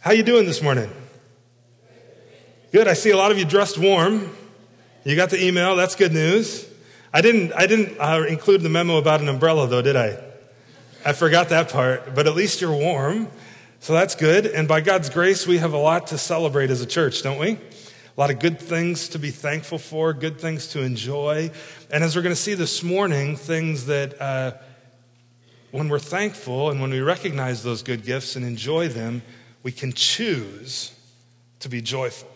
How you doing this morning? Good. I see a lot of you dressed warm. You got the email. That's good news. I didn't, I didn't uh, include the memo about an umbrella, though, did I? I forgot that part, but at least you're warm. So that's good. And by God's grace, we have a lot to celebrate as a church, don't we? A lot of good things to be thankful for, good things to enjoy. And as we're going to see this morning, things that uh, when we're thankful and when we recognize those good gifts and enjoy them, we can choose to be joyful.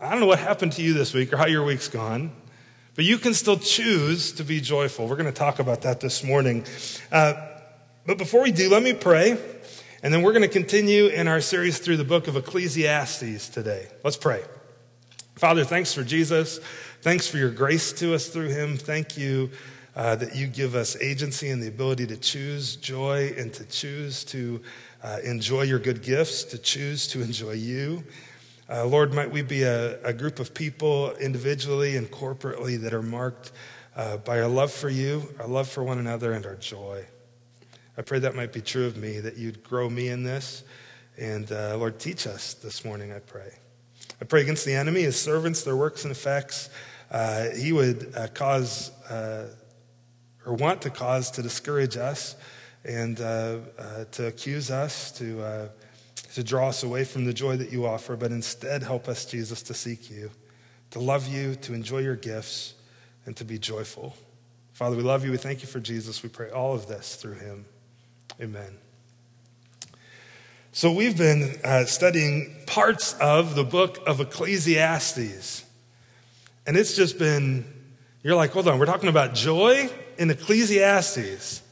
I don't know what happened to you this week or how your week's gone, but you can still choose to be joyful. We're going to talk about that this morning. Uh, but before we do, let me pray, and then we're going to continue in our series through the book of Ecclesiastes today. Let's pray. Father, thanks for Jesus. Thanks for your grace to us through him. Thank you uh, that you give us agency and the ability to choose joy and to choose to uh, enjoy your good gifts, to choose to enjoy you. Uh, Lord, might we be a, a, group of people individually and corporately that are marked uh, by our love for you, our love for one another, and our joy. I pray that might be true of me, that you'd grow me in this. And uh, Lord, teach us this morning, I pray. I pray against the enemy, his servants, their works and effects. Uh, he would cause or want to cause to discourage us and uh, uh, to accuse us, to, uh, to draw us away from the joy that you offer, but instead help us, Jesus, to seek you, to love you, to enjoy your gifts, and to be joyful. Father, we love you. We thank you for Jesus. We pray all of this through him. Amen. So, we've been uh, studying parts of the book of Ecclesiastes. And it's just been, you're like, hold on, we're talking about joy in Ecclesiastes.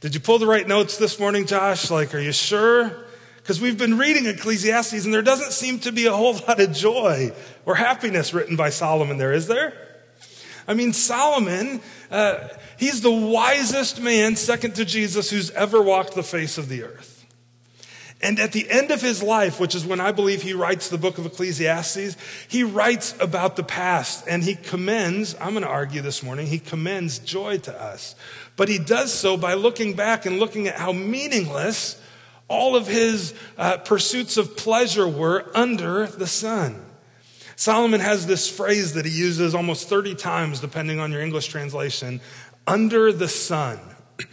Did you pull the right notes this morning, Josh? Like, are you sure? Because we've been reading Ecclesiastes and there doesn't seem to be a whole lot of joy or happiness written by Solomon there, is there? I mean, Solomon, uh, he's the wisest man, second to Jesus, who's ever walked the face of the earth. And at the end of his life, which is when I believe he writes the book of Ecclesiastes, he writes about the past and he commends, I'm going to argue this morning, he commends joy to us. But he does so by looking back and looking at how meaningless all of his uh, pursuits of pleasure were under the sun. Solomon has this phrase that he uses almost 30 times, depending on your English translation under the sun.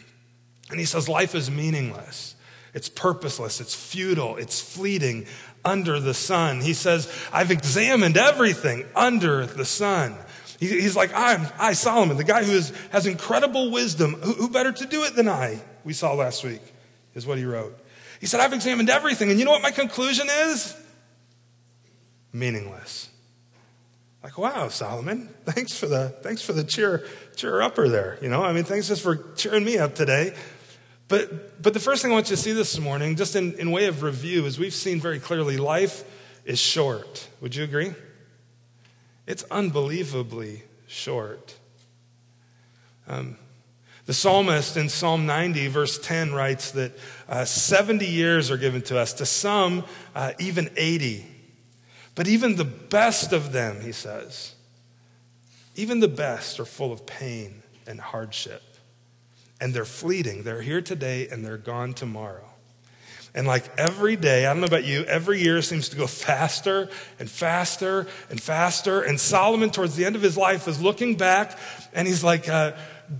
And he says, Life is meaningless. It's purposeless, it's futile, it's fleeting under the sun. He says, I've examined everything under the sun. He's like, I'm, I, Solomon, the guy who is, has incredible wisdom. Who, who better to do it than I? We saw last week, is what he wrote. He said, I've examined everything. And you know what my conclusion is? Meaningless. Like, wow, Solomon, thanks for the, thanks for the cheer, cheer upper there. You know, I mean, thanks just for cheering me up today. But, but the first thing I want you to see this morning, just in, in way of review, is we've seen very clearly life is short. Would you agree? It's unbelievably short. Um, the psalmist in Psalm 90, verse 10, writes that uh, 70 years are given to us, to some, uh, even 80. But even the best of them, he says, even the best are full of pain and hardship and they're fleeting. They're here today and they're gone tomorrow. And like every day, I don't know about you, every year seems to go faster and faster and faster. And Solomon, towards the end of his life, is looking back and he's like, uh,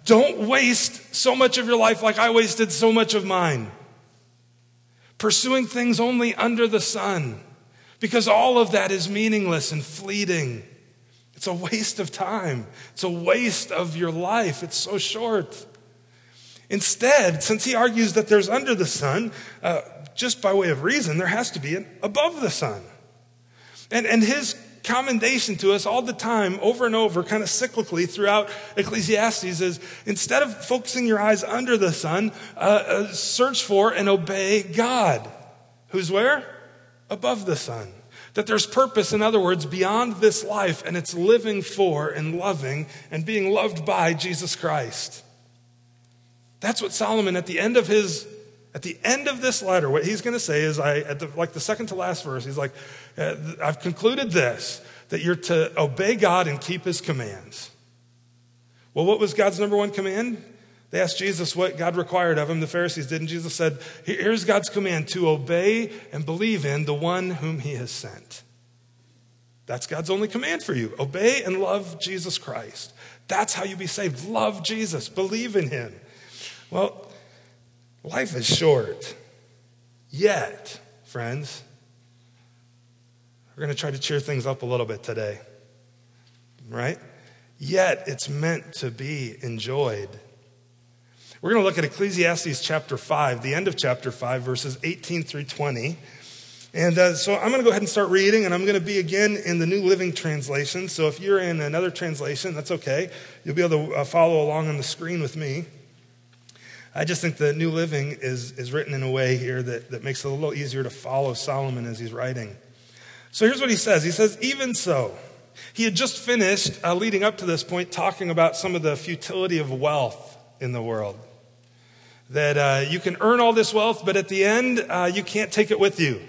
Don't waste so much of your life like I wasted so much of mine. Pursuing things only under the sun, because all of that is meaningless and fleeting. It's a waste of time, it's a waste of your life. It's so short. Instead, since he argues that there's under the sun, uh, just by way of reason, there has to be an above the sun. And, and his commendation to us all the time, over and over, kind of cyclically throughout Ecclesiastes is instead of focusing your eyes under the sun, uh, uh, search for and obey God. Who's where? Above the sun. That there's purpose, in other words, beyond this life, and it's living for and loving and being loved by Jesus Christ. That's what Solomon, at the end of his, at the end of this letter, what he's going to say is, I, at the, like the second to last verse, he's like, uh, I've concluded this, that you're to obey God and keep his commands. Well, what was God's number one command? They asked Jesus what God required of him, the Pharisees did, and Jesus said, Here's God's command to obey and believe in the one whom he has sent. That's God's only command for you. Obey and love Jesus Christ. That's how you be saved. Love Jesus, believe in him. Well, life is short. Yet, friends, we're going to try to cheer things up a little bit today, right? Yet, it's meant to be enjoyed. We're going to look at Ecclesiastes chapter 5, the end of chapter 5, verses 18 through 20. And uh, so I'm going to go ahead and start reading, and I'm going to be again in the New Living Translation. So if you're in another translation, that's okay. You'll be able to uh, follow along on the screen with me. I just think the New Living is, is written in a way here that, that makes it a little easier to follow Solomon as he's writing. So here's what he says He says, Even so, he had just finished, uh, leading up to this point, talking about some of the futility of wealth in the world. That uh, you can earn all this wealth, but at the end, uh, you can't take it with you.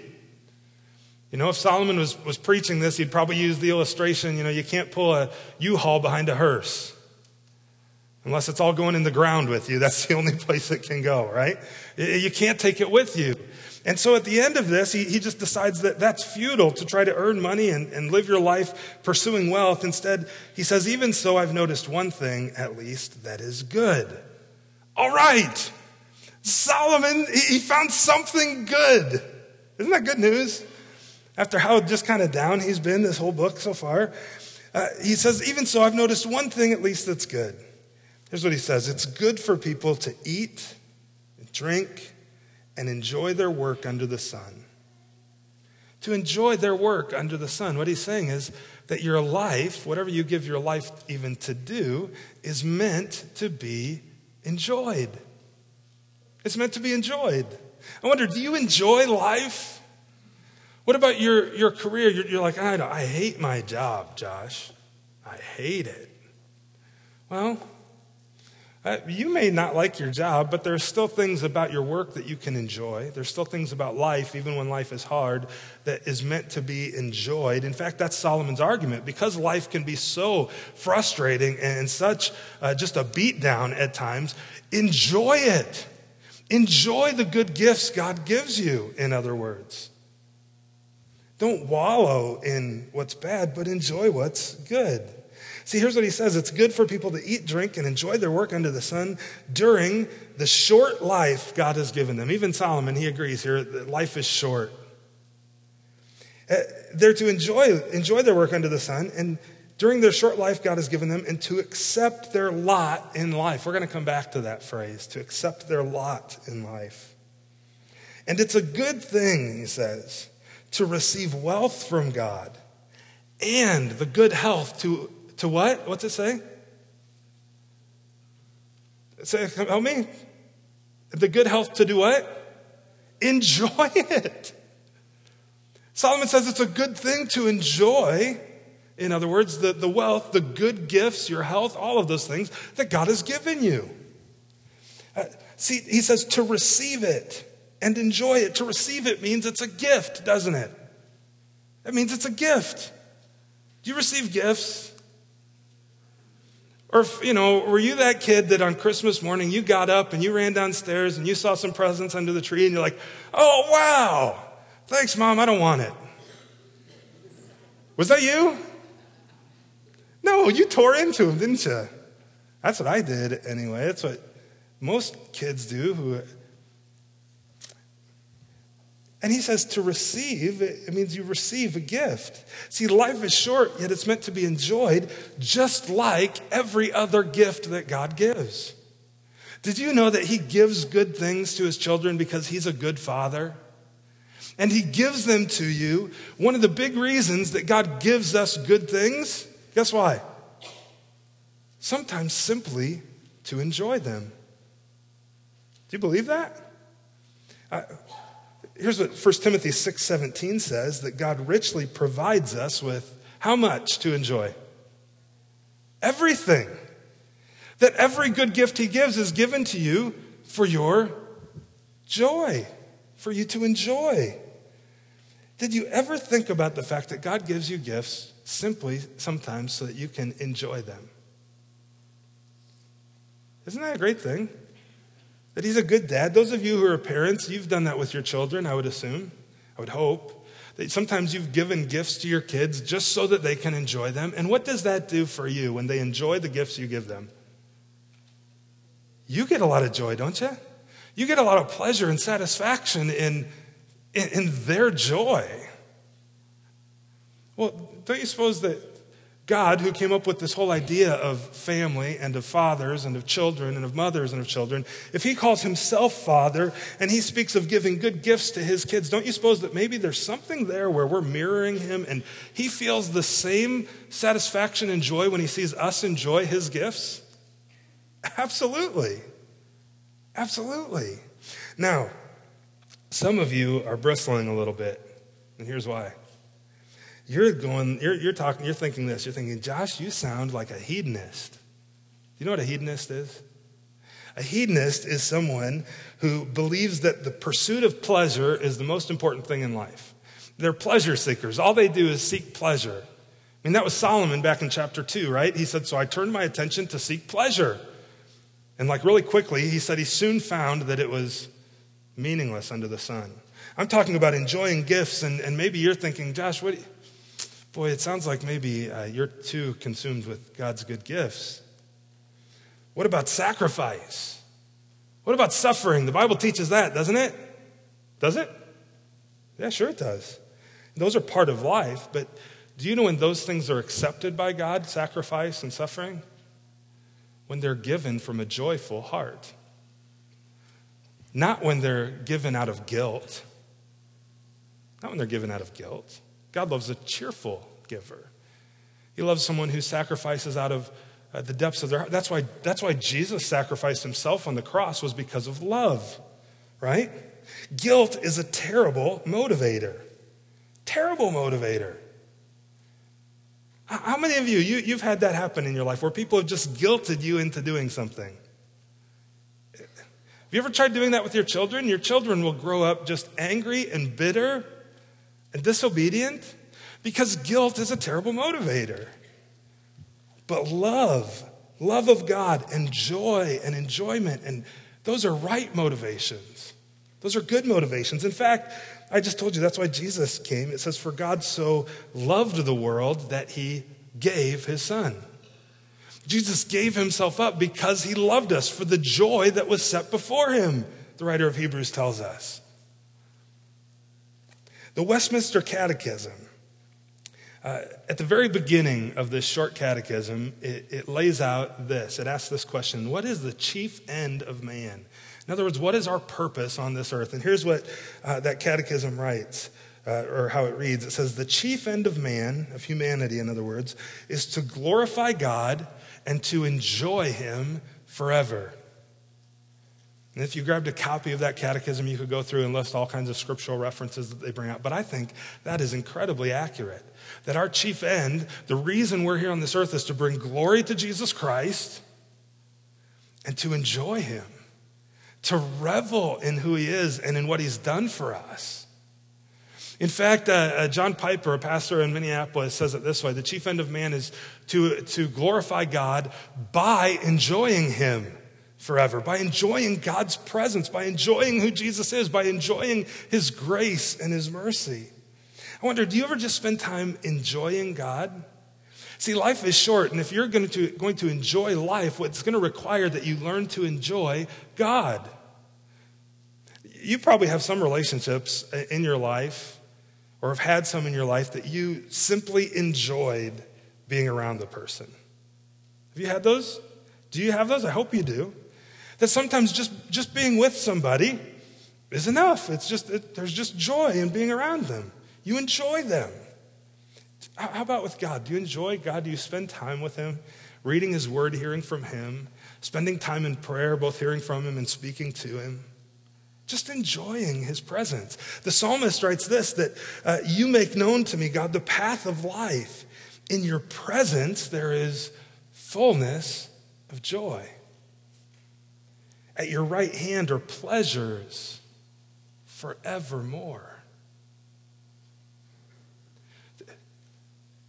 You know, if Solomon was, was preaching this, he'd probably use the illustration you know, you can't pull a U haul behind a hearse unless it's all going in the ground with you. That's the only place it can go, right? You can't take it with you. And so at the end of this, he, he just decides that that's futile to try to earn money and, and live your life pursuing wealth. Instead, he says, Even so, I've noticed one thing, at least, that is good. All right. Solomon, he found something good. Isn't that good news? after how just kind of down he's been this whole book so far, uh, he says, Even so, I've noticed one thing at least that's good. Here's what he says it's good for people to eat, and drink, and enjoy their work under the sun. To enjoy their work under the sun. What he's saying is that your life, whatever you give your life even to do, is meant to be enjoyed. It's meant to be enjoyed. I wonder, do you enjoy life? What about your, your career? You're, you're like, I, I hate my job, Josh. I hate it. Well, uh, you may not like your job, but there's still things about your work that you can enjoy. There's still things about life, even when life is hard, that is meant to be enjoyed. In fact, that's Solomon's argument. Because life can be so frustrating and such uh, just a beatdown at times, enjoy it. Enjoy the good gifts God gives you, in other words. Don't wallow in what's bad, but enjoy what's good. See, here's what he says it's good for people to eat, drink, and enjoy their work under the sun during the short life God has given them. Even Solomon, he agrees here that life is short. Uh, they're to enjoy, enjoy their work under the sun and during their short life God has given them and to accept their lot in life. We're going to come back to that phrase to accept their lot in life. And it's a good thing, he says to receive wealth from God and the good health to, to what? What's it say? Say, help me. The good health to do what? Enjoy it. Solomon says it's a good thing to enjoy. In other words, the, the wealth, the good gifts, your health, all of those things that God has given you. Uh, see, he says to receive it and enjoy it. To receive it means it's a gift, doesn't it? That means it's a gift. Do you receive gifts? Or, you know, were you that kid that on Christmas morning you got up and you ran downstairs and you saw some presents under the tree and you're like, oh, wow, thanks, mom, I don't want it. Was that you? No, you tore into them, didn't you? That's what I did anyway. That's what most kids do who and he says to receive, it means you receive a gift. See, life is short, yet it's meant to be enjoyed just like every other gift that God gives. Did you know that he gives good things to his children because he's a good father? And he gives them to you. One of the big reasons that God gives us good things, guess why? Sometimes simply to enjoy them. Do you believe that? Here's what 1 Timothy 6:17 says that God richly provides us with how much to enjoy? Everything. That every good gift he gives is given to you for your joy, for you to enjoy. Did you ever think about the fact that God gives you gifts simply sometimes so that you can enjoy them? Isn't that a great thing? That he's a good dad. Those of you who are parents, you've done that with your children, I would assume. I would hope. That sometimes you've given gifts to your kids just so that they can enjoy them. And what does that do for you when they enjoy the gifts you give them? You get a lot of joy, don't you? You get a lot of pleasure and satisfaction in, in, in their joy. Well, don't you suppose that God, who came up with this whole idea of family and of fathers and of children and of mothers and of children, if he calls himself father and he speaks of giving good gifts to his kids, don't you suppose that maybe there's something there where we're mirroring him and he feels the same satisfaction and joy when he sees us enjoy his gifts? Absolutely. Absolutely. Now, some of you are bristling a little bit, and here's why. You're going, you're, you're talking, you're thinking this. You're thinking, Josh, you sound like a hedonist. Do you know what a hedonist is? A hedonist is someone who believes that the pursuit of pleasure is the most important thing in life. They're pleasure seekers. All they do is seek pleasure. I mean, that was Solomon back in chapter 2, right? He said, So I turned my attention to seek pleasure. And like really quickly, he said he soon found that it was meaningless under the sun. I'm talking about enjoying gifts, and, and maybe you're thinking, Josh, what? Boy, it sounds like maybe uh, you're too consumed with God's good gifts. What about sacrifice? What about suffering? The Bible teaches that, doesn't it? Does it? Yeah, sure it does. Those are part of life, but do you know when those things are accepted by God, sacrifice and suffering? When they're given from a joyful heart. Not when they're given out of guilt. Not when they're given out of guilt. God loves a cheerful giver. He loves someone who sacrifices out of uh, the depths of their heart. That's why, that's why Jesus sacrificed himself on the cross was because of love, right? Guilt is a terrible motivator. Terrible motivator. How many of you, you, you've had that happen in your life where people have just guilted you into doing something? Have you ever tried doing that with your children? Your children will grow up just angry and bitter and disobedient because guilt is a terrible motivator. But love, love of God, and joy and enjoyment, and those are right motivations. Those are good motivations. In fact, I just told you that's why Jesus came. It says, For God so loved the world that he gave his son. Jesus gave himself up because he loved us for the joy that was set before him, the writer of Hebrews tells us. The Westminster Catechism, uh, at the very beginning of this short catechism, it, it lays out this. It asks this question What is the chief end of man? In other words, what is our purpose on this earth? And here's what uh, that catechism writes, uh, or how it reads it says, The chief end of man, of humanity, in other words, is to glorify God and to enjoy Him forever. And if you grabbed a copy of that catechism, you could go through and list all kinds of scriptural references that they bring out. But I think that is incredibly accurate. That our chief end, the reason we're here on this earth, is to bring glory to Jesus Christ and to enjoy Him, to revel in who He is and in what He's done for us. In fact, uh, uh, John Piper, a pastor in Minneapolis, says it this way The chief end of man is to, to glorify God by enjoying Him forever, by enjoying God's presence, by enjoying who Jesus is, by enjoying His grace and His mercy. I wonder, do you ever just spend time enjoying God? See, life is short, and if you're going to, going to enjoy life, it's going to require that you learn to enjoy God. You probably have some relationships in your life, or have had some in your life, that you simply enjoyed being around the person. Have you had those? Do you have those? I hope you do. That sometimes just, just being with somebody is enough. It's just, it, there's just joy in being around them. You enjoy them. How about with God? Do you enjoy God? Do you spend time with Him, reading His Word, hearing from Him, spending time in prayer, both hearing from Him and speaking to Him? Just enjoying His presence. The psalmist writes this that uh, you make known to me, God, the path of life. In your presence, there is fullness of joy. At your right hand are pleasures forevermore.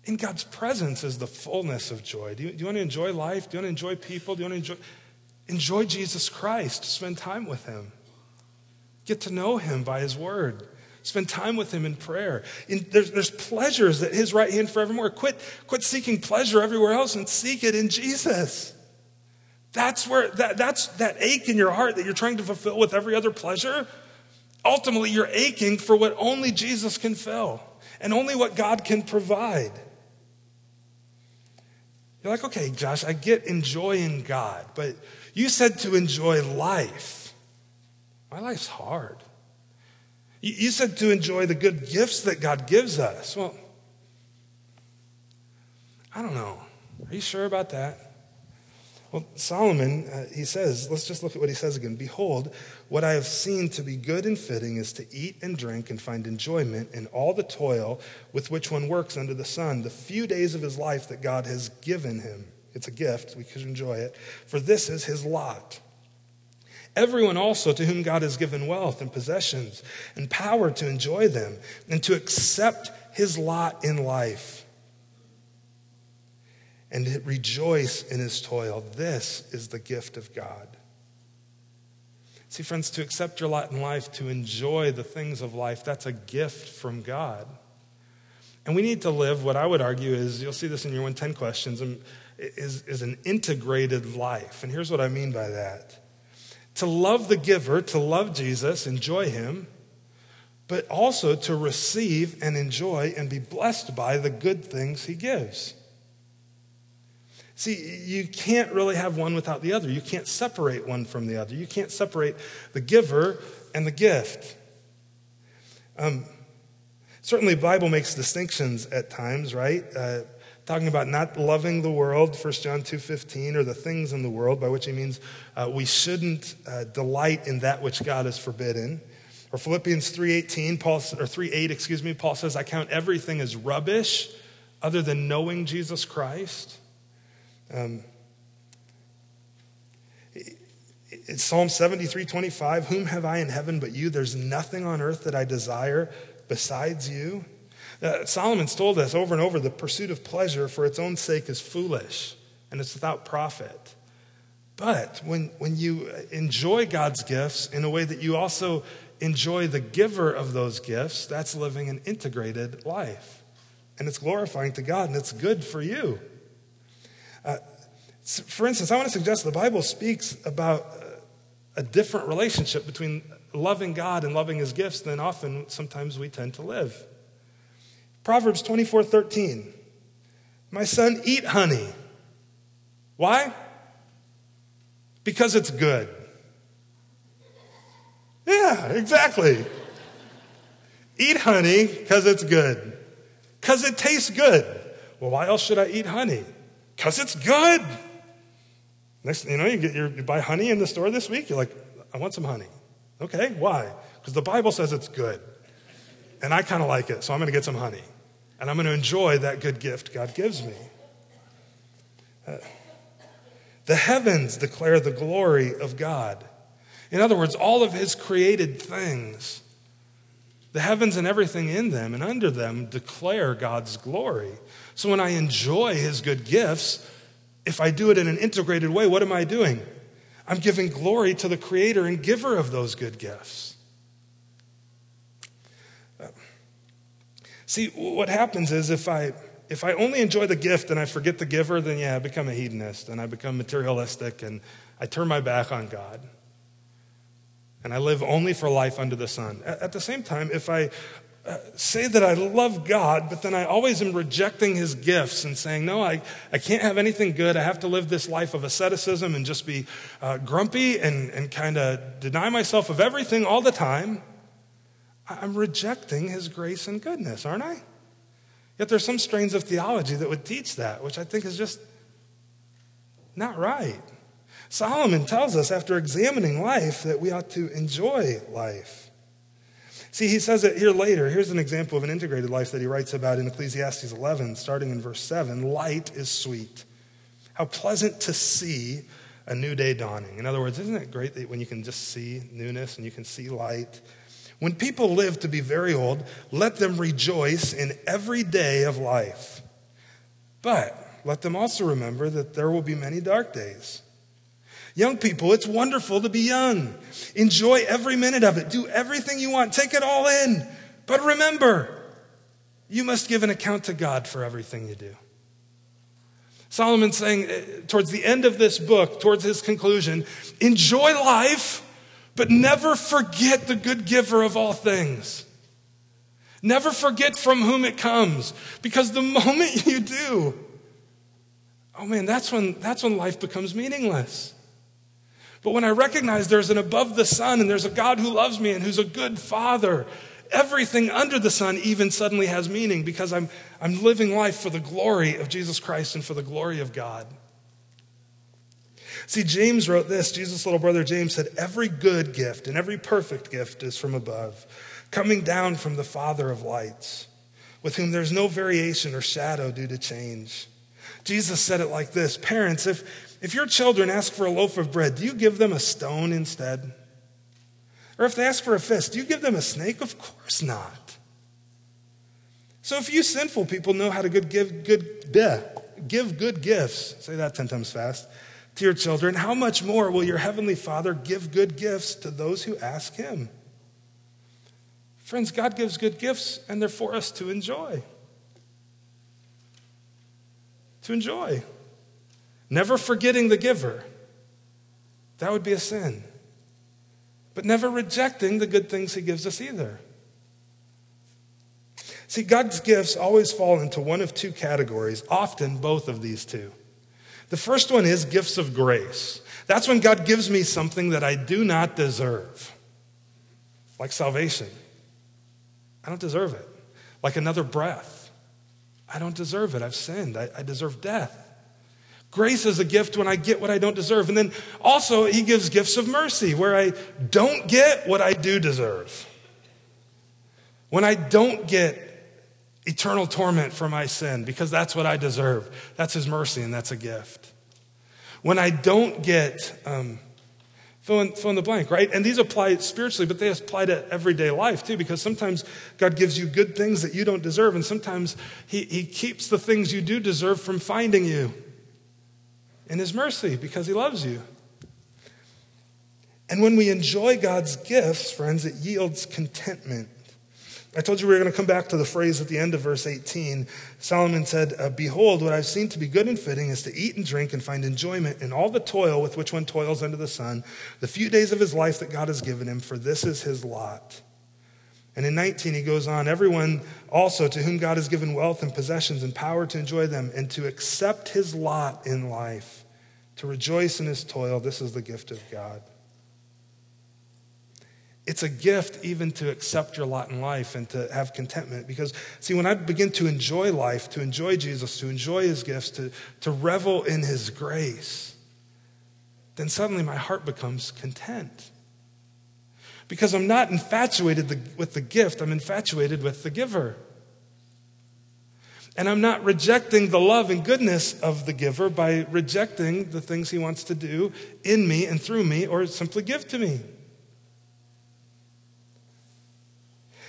In God's presence is the fullness of joy. Do you, do you want to enjoy life? Do you want to enjoy people? Do you want to enjoy? Enjoy Jesus Christ. Spend time with him. Get to know him by his word. Spend time with him in prayer. In, there's, there's pleasures at his right hand forevermore. Quit, quit seeking pleasure everywhere else and seek it in Jesus. That's where that, that's that ache in your heart that you're trying to fulfill with every other pleasure. Ultimately, you're aching for what only Jesus can fill and only what God can provide. You're like, okay, Josh, I get enjoying God, but you said to enjoy life. My life's hard. You said to enjoy the good gifts that God gives us. Well, I don't know. Are you sure about that? Well, Solomon, uh, he says, let's just look at what he says again. Behold, what I have seen to be good and fitting is to eat and drink and find enjoyment in all the toil with which one works under the sun, the few days of his life that God has given him. It's a gift, we could enjoy it, for this is his lot. Everyone also to whom God has given wealth and possessions and power to enjoy them and to accept his lot in life and rejoice in his toil. This is the gift of God. See, friends, to accept your lot in life, to enjoy the things of life, that's a gift from God. And we need to live what I would argue is, you'll see this in your 110 questions, um, is, is an integrated life. And here's what I mean by that to love the giver, to love Jesus, enjoy him, but also to receive and enjoy and be blessed by the good things he gives. See, you can't really have one without the other. You can't separate one from the other. You can't separate the giver and the gift. Um, certainly, the Bible makes distinctions at times, right? Uh, talking about not loving the world, 1 John 2.15, or the things in the world, by which he means uh, we shouldn't uh, delight in that which God has forbidden. Or Philippians 3.18, Paul, or 3.8, excuse me, Paul says, I count everything as rubbish other than knowing Jesus Christ. Um, it's Psalm 73 25. Whom have I in heaven but you? There's nothing on earth that I desire besides you. Uh, Solomon's told us over and over the pursuit of pleasure for its own sake is foolish and it's without profit. But when, when you enjoy God's gifts in a way that you also enjoy the giver of those gifts, that's living an integrated life. And it's glorifying to God and it's good for you. Uh, for instance, I want to suggest the Bible speaks about a different relationship between loving God and loving his gifts than often sometimes we tend to live. Proverbs 24 13. My son, eat honey. Why? Because it's good. Yeah, exactly. eat honey because it's good. Because it tastes good. Well, why else should I eat honey? Because it's good. Next, you know, you, get your, you buy honey in the store this week. You're like, I want some honey. Okay, why? Because the Bible says it's good. And I kind of like it, so I'm going to get some honey. And I'm going to enjoy that good gift God gives me. Uh, the heavens declare the glory of God. In other words, all of his created things, the heavens and everything in them and under them declare God's glory. So when I enjoy his good gifts, if I do it in an integrated way, what am I doing? I'm giving glory to the creator and giver of those good gifts. See, what happens is if I if I only enjoy the gift and I forget the giver, then yeah, I become a hedonist and I become materialistic and I turn my back on God. And I live only for life under the sun. At the same time, if I say that I love God, but then I always am rejecting his gifts and saying, no, I, I can't have anything good. I have to live this life of asceticism and just be uh, grumpy and, and kind of deny myself of everything all the time. I'm rejecting his grace and goodness, aren't I? Yet there's some strains of theology that would teach that, which I think is just not right. Solomon tells us after examining life that we ought to enjoy life. See, he says it here later. Here's an example of an integrated life that he writes about in Ecclesiastes 11, starting in verse 7. Light is sweet. How pleasant to see a new day dawning. In other words, isn't it great that when you can just see newness and you can see light? When people live to be very old, let them rejoice in every day of life. But let them also remember that there will be many dark days. Young people, it's wonderful to be young. Enjoy every minute of it. Do everything you want. Take it all in. But remember, you must give an account to God for everything you do. Solomon's saying eh, towards the end of this book, towards his conclusion, enjoy life, but never forget the good giver of all things. Never forget from whom it comes, because the moment you do, oh man, that's when, that's when life becomes meaningless. But when I recognize there's an above the sun and there's a God who loves me and who's a good father, everything under the sun even suddenly has meaning because I'm, I'm living life for the glory of Jesus Christ and for the glory of God. See, James wrote this. Jesus' little brother James said, Every good gift and every perfect gift is from above, coming down from the Father of lights, with whom there's no variation or shadow due to change. Jesus said it like this Parents, if, if your children ask for a loaf of bread, do you give them a stone instead? Or if they ask for a fist, do you give them a snake? Of course not. So if you sinful people know how to good give good give good gifts, say that 10 times fast, to your children, how much more will your heavenly Father give good gifts to those who ask him? Friends, God gives good gifts and they're for us to enjoy. To enjoy. Never forgetting the giver. That would be a sin but never rejecting the good things He gives us either. See, God's gifts always fall into one of two categories, often both of these two. The first one is gifts of grace. That's when God gives me something that I do not deserve, like salvation. I don't deserve it. Like another breath. I don't deserve it. I've sinned. I, I deserve death. Grace is a gift when I get what I don't deserve. And then also, he gives gifts of mercy where I don't get what I do deserve. When I don't get eternal torment for my sin because that's what I deserve. That's his mercy and that's a gift. When I don't get, um, fill, in, fill in the blank, right? And these apply spiritually, but they apply to everyday life too because sometimes God gives you good things that you don't deserve, and sometimes he, he keeps the things you do deserve from finding you in His mercy because He loves you. And when we enjoy God's gifts, friends, it yields contentment. I told you we were going to come back to the phrase at the end of verse 18. Solomon said, uh, Behold, what I've seen to be good and fitting is to eat and drink and find enjoyment in all the toil with which one toils under the sun, the few days of his life that God has given him, for this is his lot. And in 19, he goes on, Everyone also to whom God has given wealth and possessions and power to enjoy them and to accept his lot in life, to rejoice in his toil, this is the gift of God. It's a gift even to accept your lot in life and to have contentment. Because, see, when I begin to enjoy life, to enjoy Jesus, to enjoy his gifts, to, to revel in his grace, then suddenly my heart becomes content because I'm not infatuated with the gift, I'm infatuated with the giver. And I'm not rejecting the love and goodness of the giver by rejecting the things he wants to do in me and through me or simply give to me.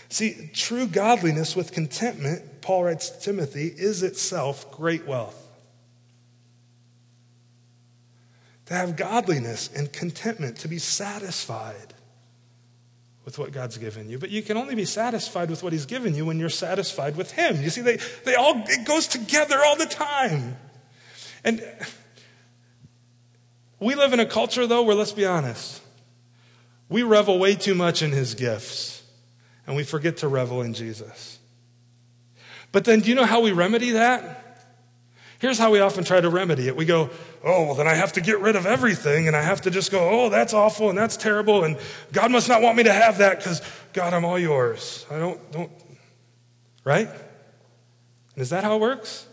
See, true godliness with contentment, Paul writes to Timothy, is itself great wealth. To have godliness and contentment, to be satisfied with what God's given you. But you can only be satisfied with what He's given you when you're satisfied with Him. You see, they, they all, it goes together all the time. And we live in a culture, though, where let's be honest, we revel way too much in His gifts and we forget to revel in Jesus. But then, do you know how we remedy that? Here's how we often try to remedy it. We go, oh, well, then I have to get rid of everything and I have to just go, oh, that's awful and that's terrible and God must not want me to have that because, God, I'm all yours. I don't, don't, right? And is that how it works?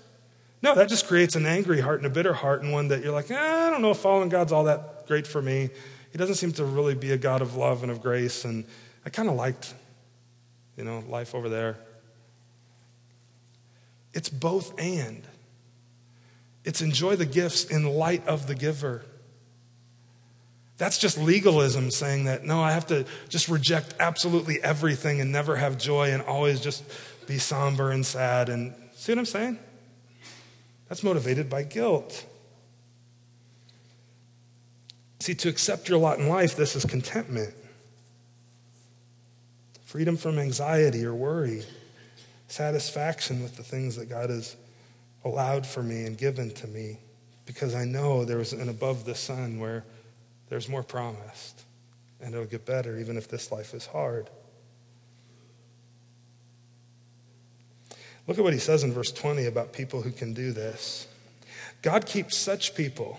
No, that just creates an angry heart and a bitter heart and one that you're like, eh, I don't know if following God's all that great for me. He doesn't seem to really be a God of love and of grace. And I kind of liked, you know, life over there. It's both and. It's enjoy the gifts in light of the giver. That's just legalism saying that, no, I have to just reject absolutely everything and never have joy and always just be somber and sad. And see what I'm saying? That's motivated by guilt. See, to accept your lot in life, this is contentment. Freedom from anxiety or worry. Satisfaction with the things that God has allowed for me and given to me because I know there's an above the sun where there's more promised and it'll get better even if this life is hard. Look at what he says in verse 20 about people who can do this. God keeps such people,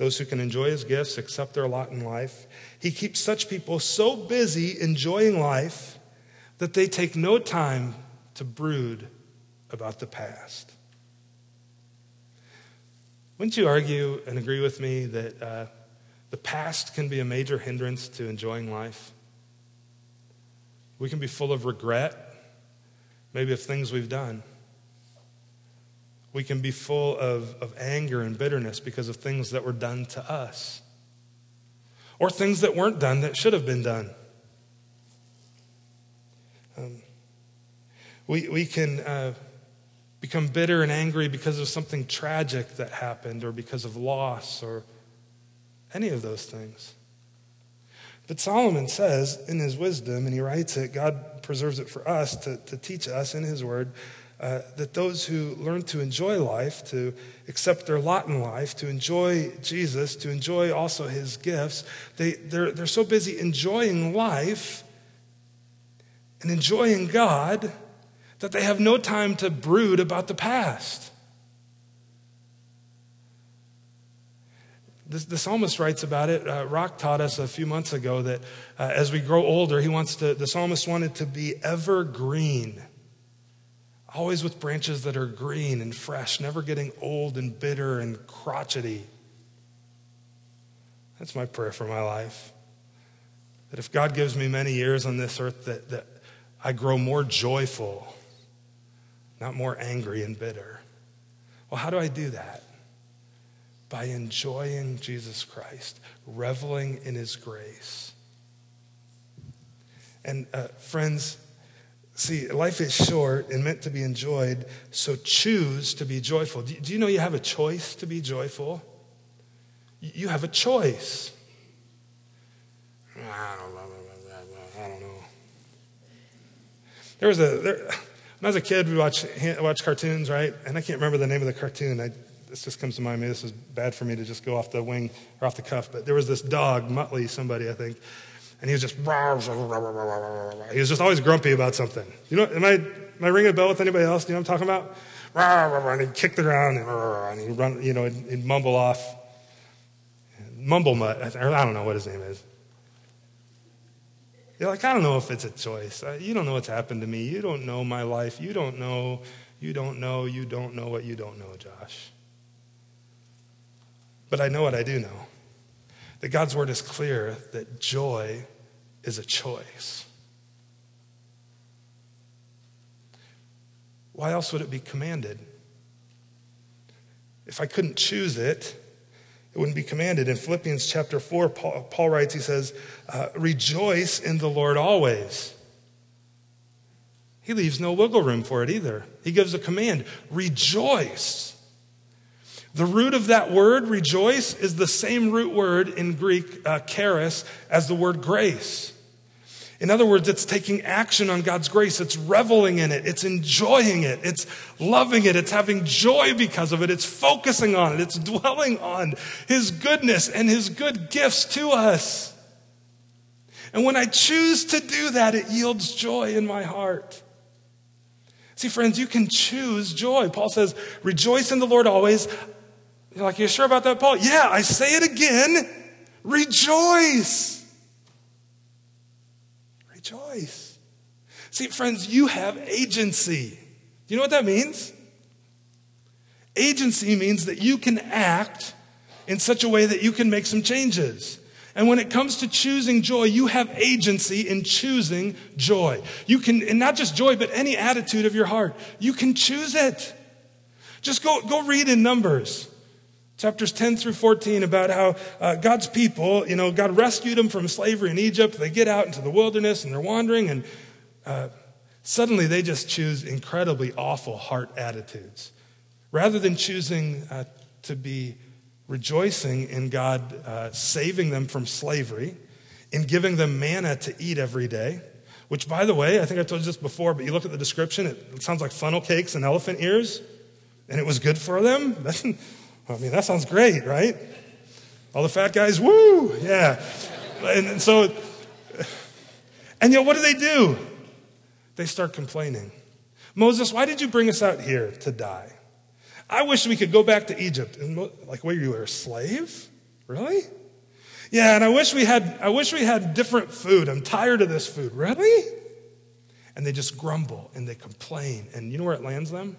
those who can enjoy his gifts, accept their lot in life. He keeps such people so busy enjoying life that they take no time to brood about the past. Wouldn't you argue and agree with me that uh, the past can be a major hindrance to enjoying life? We can be full of regret, maybe of things we've done. We can be full of, of anger and bitterness because of things that were done to us, or things that weren't done that should have been done. Um, we, we can. Uh, become bitter and angry because of something tragic that happened or because of loss or any of those things. But Solomon says in his wisdom, and he writes it, God preserves it for us to, to teach us in his word, uh, that those who learn to enjoy life, to accept their lot in life, to enjoy Jesus, to enjoy also his gifts, they, they're, they're so busy enjoying life and enjoying God that they have no time to brood about the past. The, psalmist writes about it. Uh, Rock taught us a few months ago that uh, as we grow older, he wants to, the psalmist wanted to be evergreen, always with branches that are green and fresh, never getting old and bitter and crotchety. That's my prayer for my life. That if God gives me many years on this earth, that, that I grow more joyful not more angry and bitter. Well, how do I do that? By enjoying Jesus Christ, reveling in his grace. And uh, friends, see, life is short and meant to be enjoyed, so choose to be joyful. Do, you know you have a choice to be joyful? You have a choice. I don't know. There was a. There, when I was a kid, we watched, watch cartoons, right? And I can't remember the name of the cartoon. I, this just comes to mind. Maybe this is bad for me to just go off the wing or off the cuff. But there was this dog, Muttley, somebody, I think. And he was just, he was just always grumpy about something. You know, am I, am I ringing a bell with anybody else? You know what I'm talking about? And he'd kick the ground and he'd run, you know, he'd mumble off. Mumble mutt, I don't know what his name is. You're like, I don't know if it's a choice. You don't know what's happened to me. You don't know my life. You don't know, you don't know, you don't know what you don't know, Josh. But I know what I do know that God's word is clear that joy is a choice. Why else would it be commanded? If I couldn't choose it, it wouldn't be commanded. In Philippians chapter 4, Paul, Paul writes, he says, uh, Rejoice in the Lord always. He leaves no wiggle room for it either. He gives a command rejoice. The root of that word, rejoice, is the same root word in Greek, uh, charis, as the word grace. In other words, it's taking action on God's grace. It's reveling in it. It's enjoying it. It's loving it. It's having joy because of it. It's focusing on it. It's dwelling on His goodness and His good gifts to us. And when I choose to do that, it yields joy in my heart. See, friends, you can choose joy. Paul says, rejoice in the Lord always. You're like, you sure about that, Paul? Yeah, I say it again. Rejoice. Rejoice. See, friends, you have agency. Do you know what that means? Agency means that you can act in such a way that you can make some changes. And when it comes to choosing joy, you have agency in choosing joy. You can, and not just joy, but any attitude of your heart. You can choose it. Just go, go read in Numbers chapters 10 through 14 about how uh, God's people, you know, God rescued them from slavery in Egypt. They get out into the wilderness and they're wandering, and uh, suddenly they just choose incredibly awful heart attitudes. Rather than choosing uh, to be rejoicing in God uh, saving them from slavery, in giving them manna to eat every day, which, by the way, I think I told you this before, but you look at the description, it, it sounds like funnel cakes and elephant ears, and it was good for them. I mean, that sounds great, right? All the fat guys, woo, yeah. And so, and yet, what do they do? They start complaining. Moses, why did you bring us out here to die? I wish we could go back to Egypt. And like, where you were a slave? Really? Yeah, and I wish we had I wish we had different food. I'm tired of this food. Really? And they just grumble and they complain. And you know where it lands them?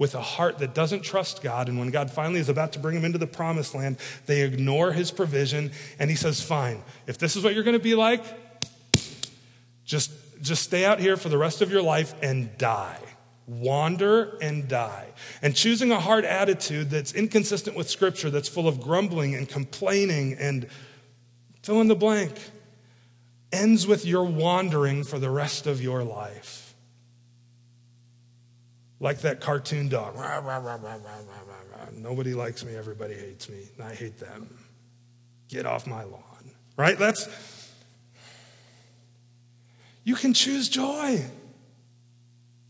With a heart that doesn't trust God. And when God finally is about to bring them into the promised land, they ignore his provision. And he says, Fine, if this is what you're going to be like, just, just stay out here for the rest of your life and die wander and die. And choosing a hard attitude that's inconsistent with Scripture, that's full of grumbling and complaining and fill in the blank, ends with your wandering for the rest of your life. Like that cartoon dog. Nobody likes me, everybody hates me, and I hate them. Get off my lawn. Right? That's. You can choose joy.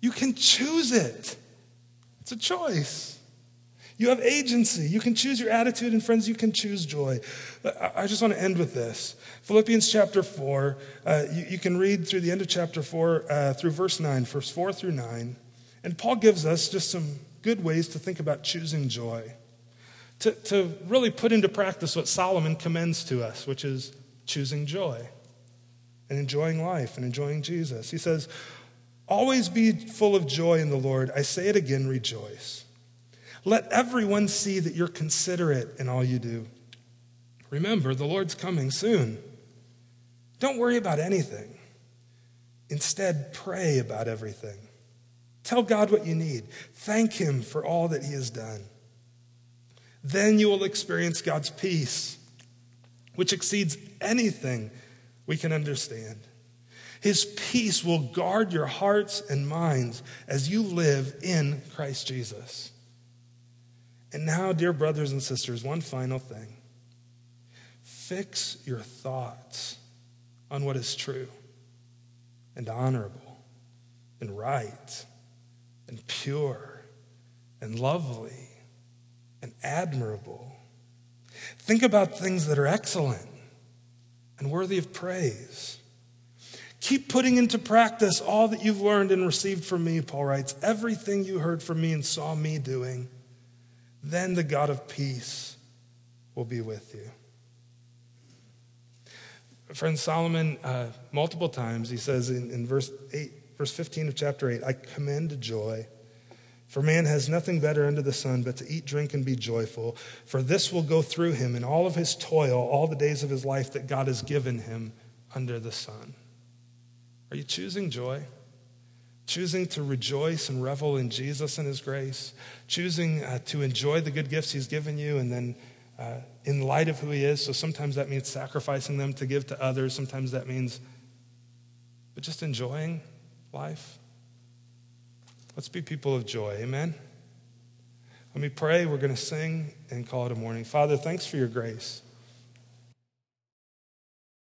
You can choose it. It's a choice. You have agency. You can choose your attitude, and friends, you can choose joy. I just want to end with this. Philippians chapter 4, uh, you, you, can read through the end of chapter 4 uh, through verse 9, verse 4 through 9. And Paul gives us just some good ways to think about choosing joy, to, to really put into practice what Solomon commends to us, which is choosing joy and enjoying life and enjoying Jesus. He says, Always be full of joy in the Lord. I say it again, rejoice. Let everyone see that you're considerate in all you do. Remember, the Lord's coming soon. Don't worry about anything. Instead, pray about everything. Tell God what you need. Thank Him for all that He has done. Then you will experience God's peace, which exceeds anything we can understand. His peace will guard your hearts and minds as you live in Christ Jesus. And now, dear brothers and sisters, one final thing fix your thoughts on what is true and honorable and right and pure and lovely and admirable. Think about things that are excellent and worthy of praise. Keep putting into practice all that you've learned and received from me, Paul writes, everything you heard from me and saw me doing. Then the God of peace will be with you. Friend Solomon, uh, multiple times, he says in, in verse 8, verse 15 of chapter 8, I commend joy. For man has nothing better under the sun but to eat, drink, and be joyful. For this will go through him in all of his toil, all the days of his life that God has given him under the sun. Are you choosing joy? Choosing to rejoice and revel in Jesus and His grace? Choosing uh, to enjoy the good gifts He's given you and then uh, in light of who He is? So sometimes that means sacrificing them to give to others. Sometimes that means, but just enjoying life. Let's be people of joy. Amen. Let me pray. We're going to sing and call it a morning. Father, thanks for your grace.